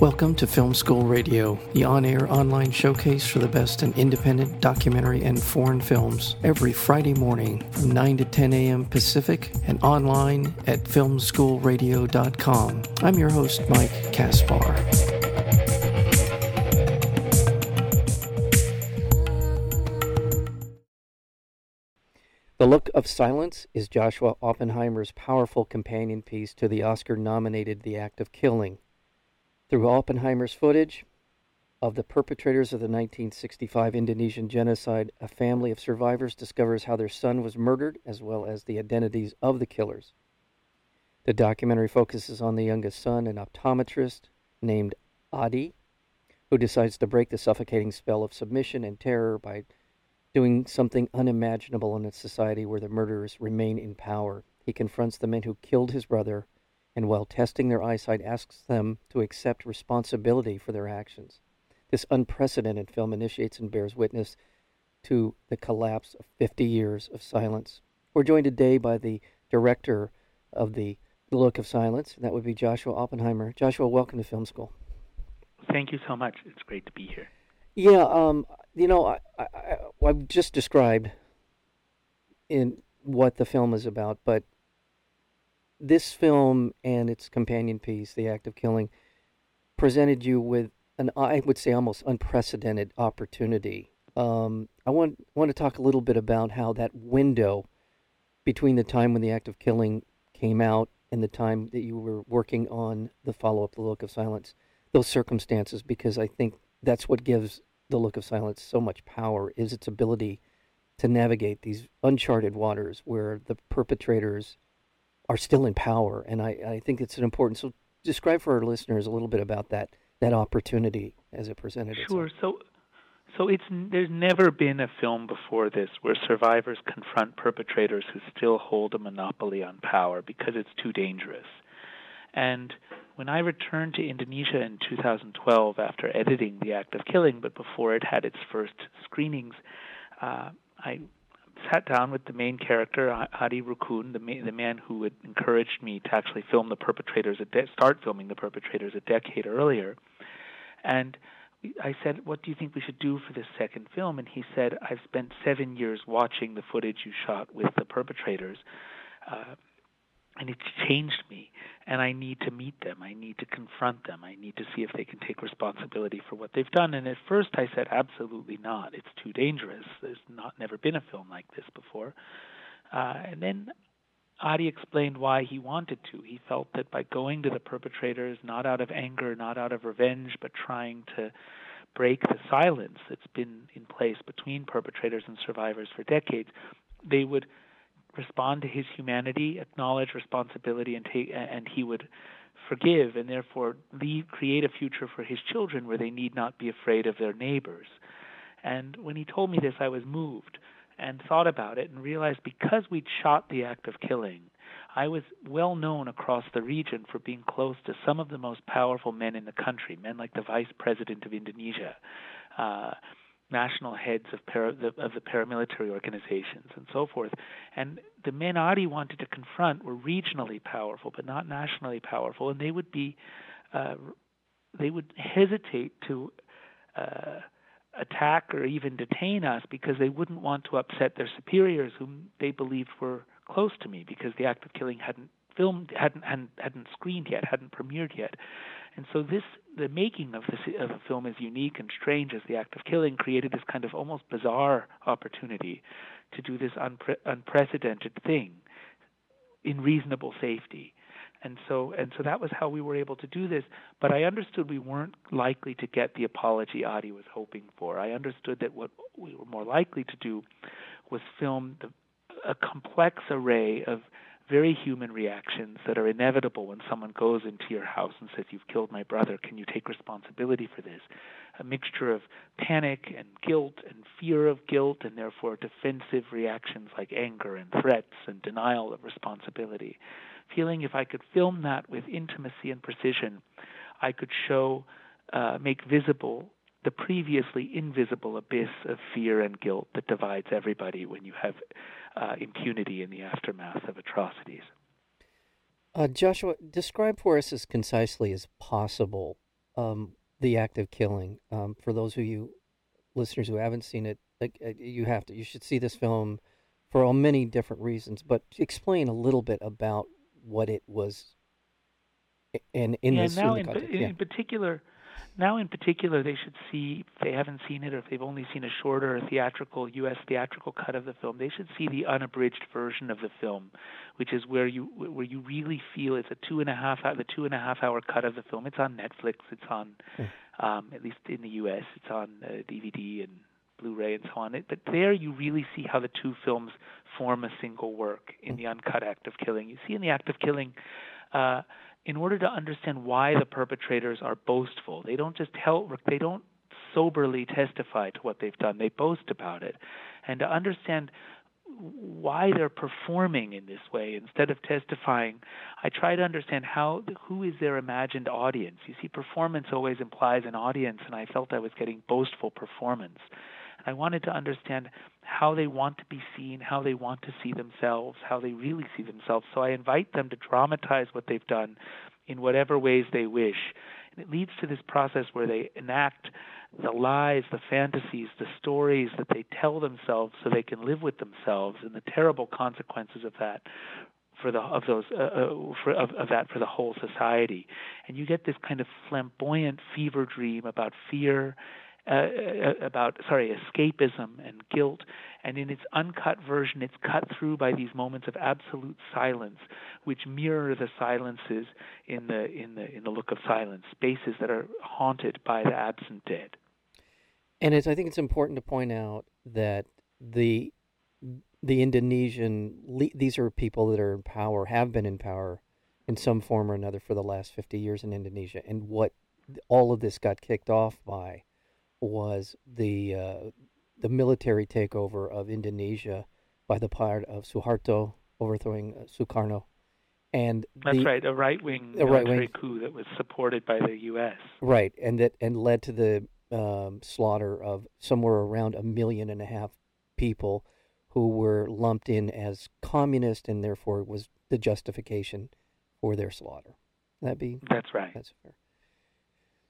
Welcome to Film School Radio, the on air online showcase for the best in independent documentary and foreign films, every Friday morning from 9 to 10 a.m. Pacific and online at filmschoolradio.com. I'm your host, Mike Kaspar. The Look of Silence is Joshua Oppenheimer's powerful companion piece to the Oscar nominated The Act of Killing. Through Oppenheimer's footage of the perpetrators of the 1965 Indonesian genocide, a family of survivors discovers how their son was murdered as well as the identities of the killers. The documentary focuses on the youngest son, an optometrist named Adi, who decides to break the suffocating spell of submission and terror by doing something unimaginable in a society where the murderers remain in power. He confronts the men who killed his brother and while testing their eyesight asks them to accept responsibility for their actions. This unprecedented film initiates and bears witness to the collapse of 50 years of silence. We're joined today by the director of the Look of Silence, and that would be Joshua Oppenheimer. Joshua, welcome to Film School. Thank you so much. It's great to be here. Yeah, um, you know, I, I, I've just described in what the film is about, but this film and its companion piece, The Act of Killing, presented you with an, I would say, almost unprecedented opportunity. Um, I want want to talk a little bit about how that window between the time when The Act of Killing came out and the time that you were working on the follow up, The Look of Silence, those circumstances, because I think that's what gives The Look of Silence so much power is its ability to navigate these uncharted waters where the perpetrators are still in power, and I, I think it's an important. So, describe for our listeners a little bit about that that opportunity as it presented sure. itself. So, so it's there's never been a film before this where survivors confront perpetrators who still hold a monopoly on power because it's too dangerous. And when I returned to Indonesia in 2012 after editing The Act of Killing, but before it had its first screenings, uh, I sat down with the main character, Adi Rukun, the, ma- the man who had encouraged me to actually film the perpetrators, de- start filming the perpetrators a decade earlier. And I said, What do you think we should do for this second film? And he said, I've spent seven years watching the footage you shot with the perpetrators. Uh, and it's changed me and i need to meet them. I need to confront them. I need to see if they can take responsibility for what they've done. And at first i said absolutely not. It's too dangerous. There's not never been a film like this before. Uh, and then adi explained why he wanted to. He felt that by going to the perpetrators not out of anger not out of revenge but trying to break the silence that's been in place between perpetrators and survivors for decades they would respond to his humanity, acknowledge responsibility, and take, and he would forgive, and therefore create a future for his children where they need not be afraid of their neighbors. And when he told me this, I was moved and thought about it and realized because we'd shot the act of killing, I was well known across the region for being close to some of the most powerful men in the country, men like the vice president of Indonesia. Uh, national heads of, para, the, of the paramilitary organizations and so forth. And the men Adi wanted to confront were regionally powerful, but not nationally powerful, and they would be uh, they would hesitate to uh, attack or even detain us because they wouldn't want to upset their superiors, whom they believed were close to me, because the act of killing hadn't filmed, hadn't hadn't, hadn't screened yet, hadn't premiered yet. And so this, the making of this of the film is unique and strange as the act of killing created this kind of almost bizarre opportunity to do this unpre- unprecedented thing in reasonable safety. And so and so that was how we were able to do this. But I understood we weren't likely to get the apology Adi was hoping for. I understood that what we were more likely to do was film the, a complex array of very human reactions that are inevitable when someone goes into your house and says, You've killed my brother, can you take responsibility for this? A mixture of panic and guilt and fear of guilt, and therefore defensive reactions like anger and threats and denial of responsibility. Feeling if I could film that with intimacy and precision, I could show, uh, make visible the previously invisible abyss of fear and guilt that divides everybody when you have uh, impunity in the aftermath of atrocities. Uh, Joshua, describe for us as concisely as possible um, the act of killing. Um, for those of you listeners who haven't seen it, like, uh, you have to. You should see this film for all many different reasons. But explain a little bit about what it was, and in yeah, this now in, in, in in particular, now in particular, they should see if they haven't seen it or if they've only seen a shorter theatrical U.S. theatrical cut of the film, they should see the unabridged version of the film, which is where you where you really feel it's a two and a half hour, the two and a half hour cut of the film. It's on Netflix. It's on, mm. um, at least in the U.S. It's on uh, DVD and Blu-ray and so on. It, but there you really see how the two films form a single work in the uncut act of killing. You see in the act of killing. Uh, in order to understand why the perpetrators are boastful, they don't just tell, they don't soberly testify to what they've done. They boast about it, and to understand why they're performing in this way instead of testifying i try to understand how who is their imagined audience. You see performance always implies an audience and i felt i was getting boastful performance I wanted to understand how they want to be seen, how they want to see themselves, how they really see themselves. So I invite them to dramatize what they've done in whatever ways they wish. And it leads to this process where they enact the lies, the fantasies, the stories that they tell themselves so they can live with themselves and the terrible consequences of that for the of those uh, uh, for of, of that for the whole society and you get this kind of flamboyant fever dream about fear uh, uh, about sorry escapism and guilt. And in its uncut version it's cut through by these moments of absolute silence which mirror the silences in the in the in the look of silence spaces that are haunted by the absent dead. And it's i think it's important to point out that the the indonesian these are people that are in power have been in power in some form or another for the last 50 years in indonesia. And what all of this got kicked off by was the uh, the military takeover of Indonesia by the part of Suharto overthrowing uh, Sukarno. And that's the, right, a right wing military right-wing, coup that was supported by the U.S. Right, and that and led to the um, slaughter of somewhere around a million and a half people who were lumped in as communist, and therefore was the justification for their slaughter. That be that's right. That's fair.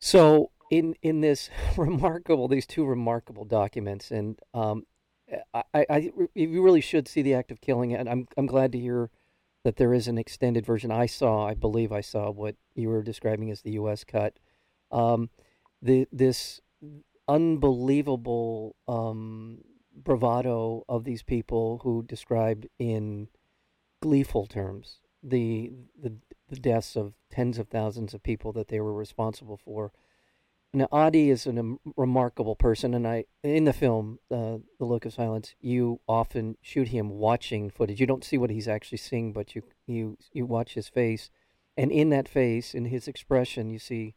So in in this remarkable these two remarkable documents, and um, I, I you really should see the act of killing, and I'm I'm glad to hear that there is an extended version. I saw, I believe, I saw what you were describing as the U.S. cut. Um, the this unbelievable um, bravado of these people who described in gleeful terms the the the deaths of tens of thousands of people that they were responsible for now, Adi is a remarkable person, and I in the film, uh, The Look of Silence, you often shoot him watching footage. You don't see what he's actually seeing, but you you you watch his face, and in that face, in his expression, you see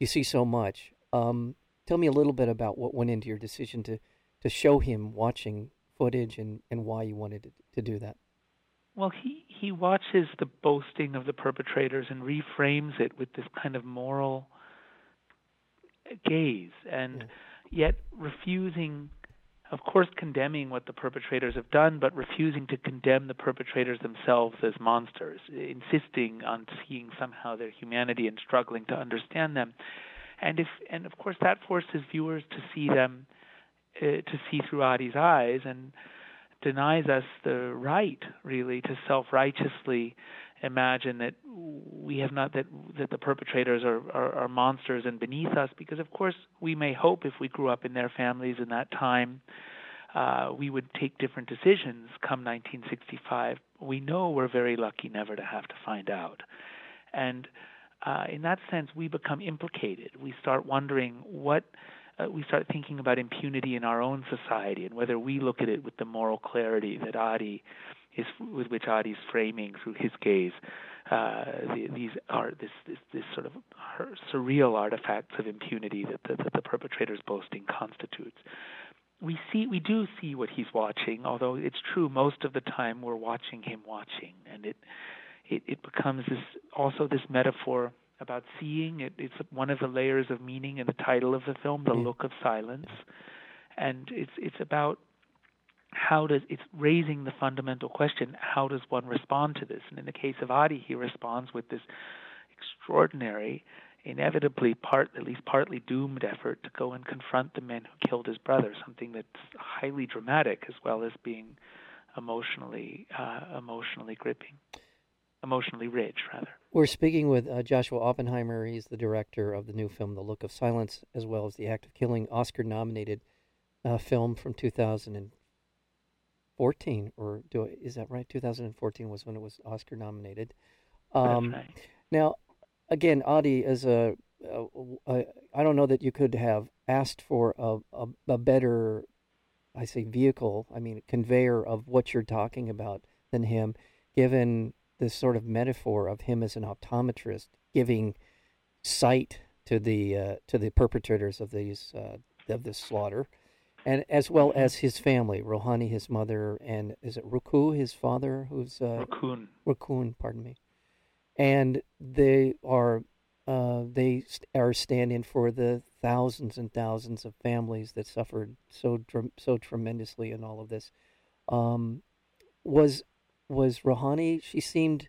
you see so much. Um, tell me a little bit about what went into your decision to to show him watching footage, and and why you wanted to, to do that. Well, he he watches the boasting of the perpetrators and reframes it with this kind of moral gaze and yeah. yet refusing of course condemning what the perpetrators have done but refusing to condemn the perpetrators themselves as monsters insisting on seeing somehow their humanity and struggling to understand them and if and of course that forces viewers to see them uh, to see through Adi's eyes and denies us the right really to self-righteously imagine that we have not that that the perpetrators are, are, are monsters and beneath us because of course we may hope if we grew up in their families in that time uh, we would take different decisions come 1965 we know we're very lucky never to have to find out. And uh, in that sense we become implicated. We start wondering what uh, we start thinking about impunity in our own society and whether we look at it with the moral clarity that Adi is with which Adi's framing through his gaze uh, the, these are this, this this sort of surreal artifacts of impunity that the, that the perpetrator's boasting constitutes. We see we do see what he's watching, although it's true most of the time we're watching him watching, and it it, it becomes this also this metaphor about seeing. It, it's one of the layers of meaning in the title of the film, "The Look of Silence," and it's it's about how does it's raising the fundamental question how does one respond to this? And in the case of adi he responds with this extraordinary inevitably part at least partly doomed effort to go and confront the men who killed his brother something that's highly dramatic as well as being emotionally uh, emotionally gripping emotionally rich rather. We're speaking with uh, joshua oppenheimer. He's the director of the new film the look of silence as well as the act of killing oscar nominated uh, film from 2014 or do I, is that right 2014 was when it was oscar nominated um, right. now again, Adi, as a, a, a, I don't know that you could have asked for a, a, a better, I say, vehicle. I mean, conveyor of what you're talking about than him, given this sort of metaphor of him as an optometrist giving sight to the uh, to the perpetrators of these uh, of this slaughter, and as well as his family, Rohani, his mother, and is it Ruku, his father, who's uh, Rukun. Rukun, pardon me and they are uh, they are standing for the thousands and thousands of families that suffered so so tremendously in all of this. Um, was was Rohani? She seemed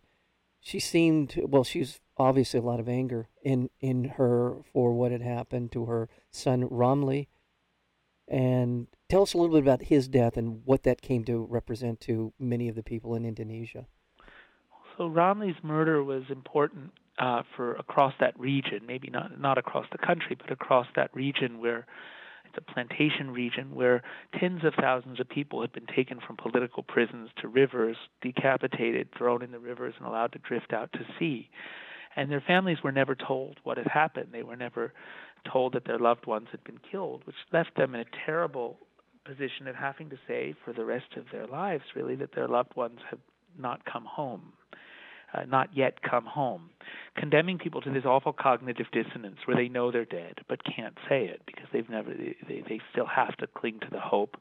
she seemed well. She's obviously a lot of anger in in her for what had happened to her son Ramli. And tell us a little bit about his death and what that came to represent to many of the people in Indonesia. So Ramli's murder was important uh, for across that region, maybe not not across the country, but across that region where it's a plantation region where tens of thousands of people had been taken from political prisons to rivers, decapitated, thrown in the rivers, and allowed to drift out to sea. And their families were never told what had happened. They were never told that their loved ones had been killed, which left them in a terrible position of having to say for the rest of their lives, really, that their loved ones have not come home uh, not yet come home, condemning people to this awful cognitive dissonance where they know they're dead but can't say it because they've never they, they still have to cling to the hope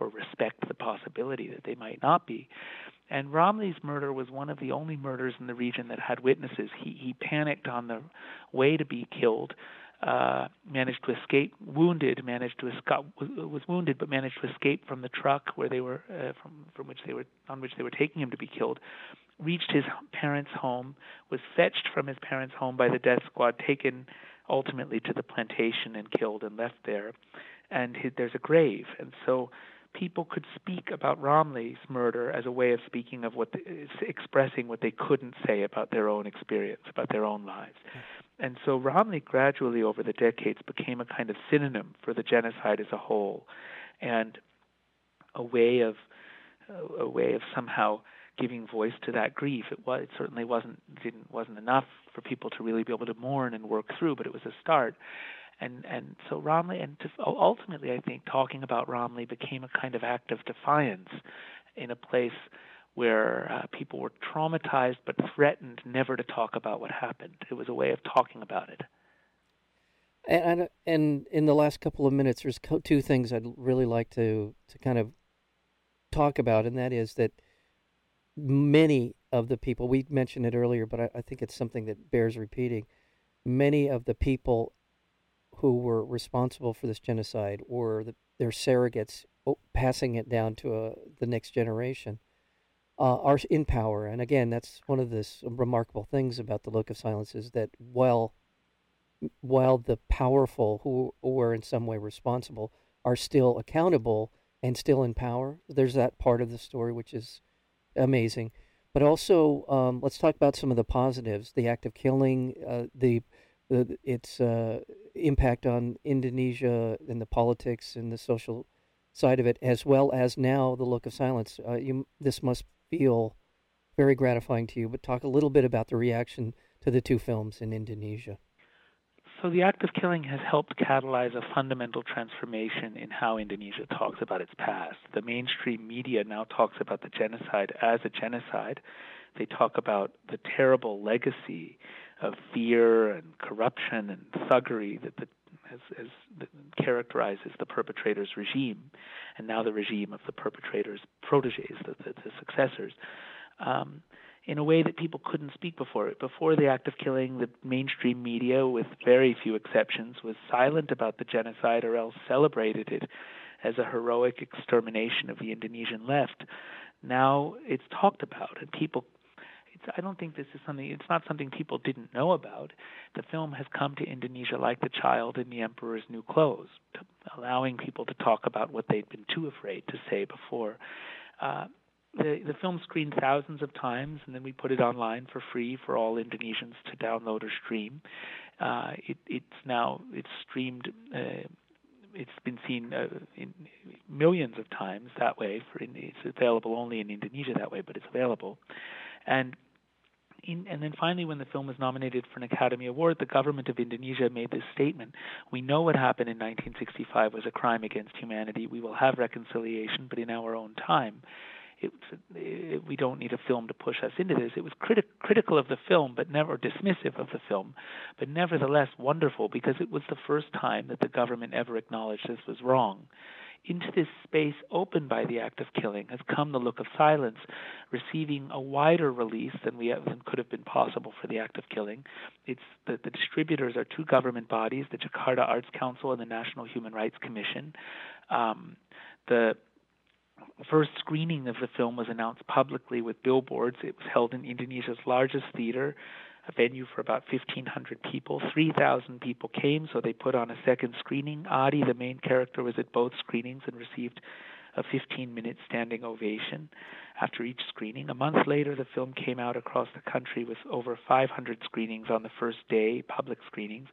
or respect the possibility that they might not be. And Ramli's murder was one of the only murders in the region that had witnesses. He he panicked on the way to be killed. Uh, managed to escape, wounded, managed to escape, was, wounded, but managed to escape from the truck where they were, uh, from from which they were, on which they were taking him to be killed reached his parents' home, was fetched from his parents' home by the death squad, taken ultimately to the plantation and killed and left there. And his, there's a grave, and so people could speak about Ramli's murder as a way of speaking of what, the, expressing what they couldn't say about their own experience, about their own lives. Mm-hmm. And so Ramli gradually over the decades became a kind of synonym for the genocide as a whole, and a way of a way of somehow giving voice to that grief. It was it certainly wasn't didn't wasn't enough for people to really be able to mourn and work through, but it was a start. And and so Ramli and to, ultimately, I think talking about Ramli became a kind of act of defiance in a place where uh, people were traumatized but threatened never to talk about what happened. It was a way of talking about it. And and in the last couple of minutes, there's two things I'd really like to to kind of talk about, and that is that many of the people, we mentioned it earlier, but I, I think it's something that bears repeating. Many of the people who were responsible for this genocide or the, their surrogates passing it down to uh, the next generation uh, are in power. And again, that's one of the remarkable things about the Look of Silence is that while while the powerful who, were in some way responsible are still accountable and still in power, there's that part of the story which is amazing. But also, um, let's talk about some of the positives: the act of killing, uh, the its uh, impact on Indonesia and the politics and the social side of it, as well as now the look of silence. Uh, you, this must feel very gratifying to you. But talk a little bit about the reaction to the two films in Indonesia. So the act of killing has helped catalyze a fundamental transformation in how Indonesia talks about its past. The mainstream media now talks about the genocide as a genocide. They talk about the terrible legacy of fear and corruption and thuggery that the, has, characterizes the perpetrator's regime, and now the regime of the perpetrator's proteges, the, the, the successors. Um, in a way that people couldn't speak before. Before the act of killing, the mainstream media, with very few exceptions, was silent about the genocide or else celebrated it as a heroic extermination of the Indonesian left. Now it's talked about, and people. It's I don't think this is something. It's not something people didn't know about. The film has come to Indonesia like the child in the emperor's new clothes, allowing people to talk about what they'd been too afraid to say before. Uh, the the film screened thousands of times, and then we put it online for free for all Indonesians to download or stream. Uh, it, it's now it's streamed. Uh, it's been seen uh, in millions of times that way. For it's available only in Indonesia that way, but it's available. And in, and then finally, when the film was nominated for an Academy Award, the government of Indonesia made this statement: "We know what happened in 1965 was a crime against humanity. We will have reconciliation, but in our own time." It, it, we don't need a film to push us into this. It was criti- critical of the film, but never dismissive of the film, but nevertheless wonderful because it was the first time that the government ever acknowledged this was wrong. Into this space opened by the act of killing has come the look of silence, receiving a wider release than we have, than could have been possible for the act of killing. It's the, the distributors are two government bodies, the Jakarta Arts Council and the National Human Rights Commission. Um, the first screening of the film was announced publicly with billboards. It was held in Indonesia's largest theater, a venue for about 1,500 people. 3,000 people came, so they put on a second screening. Adi, the main character, was at both screenings and received a 15 minute standing ovation after each screening. A month later, the film came out across the country with over 500 screenings on the first day, public screenings.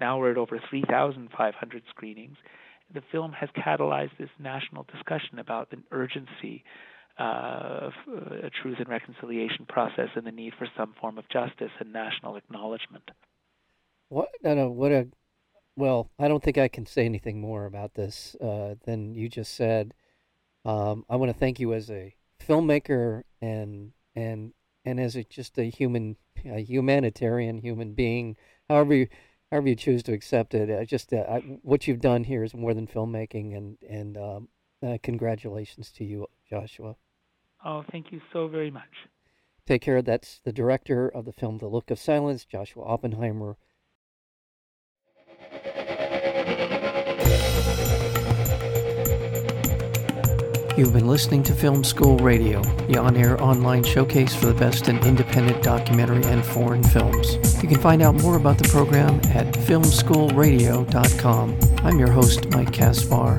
Now we're at over 3,500 screenings the film has catalyzed this national discussion about the urgency uh, a truth and reconciliation process and the need for some form of justice and national acknowledgement. What? No, no. What a. Well, I don't think I can say anything more about this uh, than you just said. Um, I want to thank you as a filmmaker and and and as a, just a human, a humanitarian human being. However, you, however you choose to accept it. Just uh, I, what you've done here is more than filmmaking, and and um, uh, congratulations to you, Joshua. Oh, thank you so very much. Take care. That's the director of the film The Look of Silence, Joshua Oppenheimer. You've been listening to Film School Radio, the on air online showcase for the best in independent documentary and foreign films. You can find out more about the program at filmschoolradio.com. I'm your host, Mike Kaspar.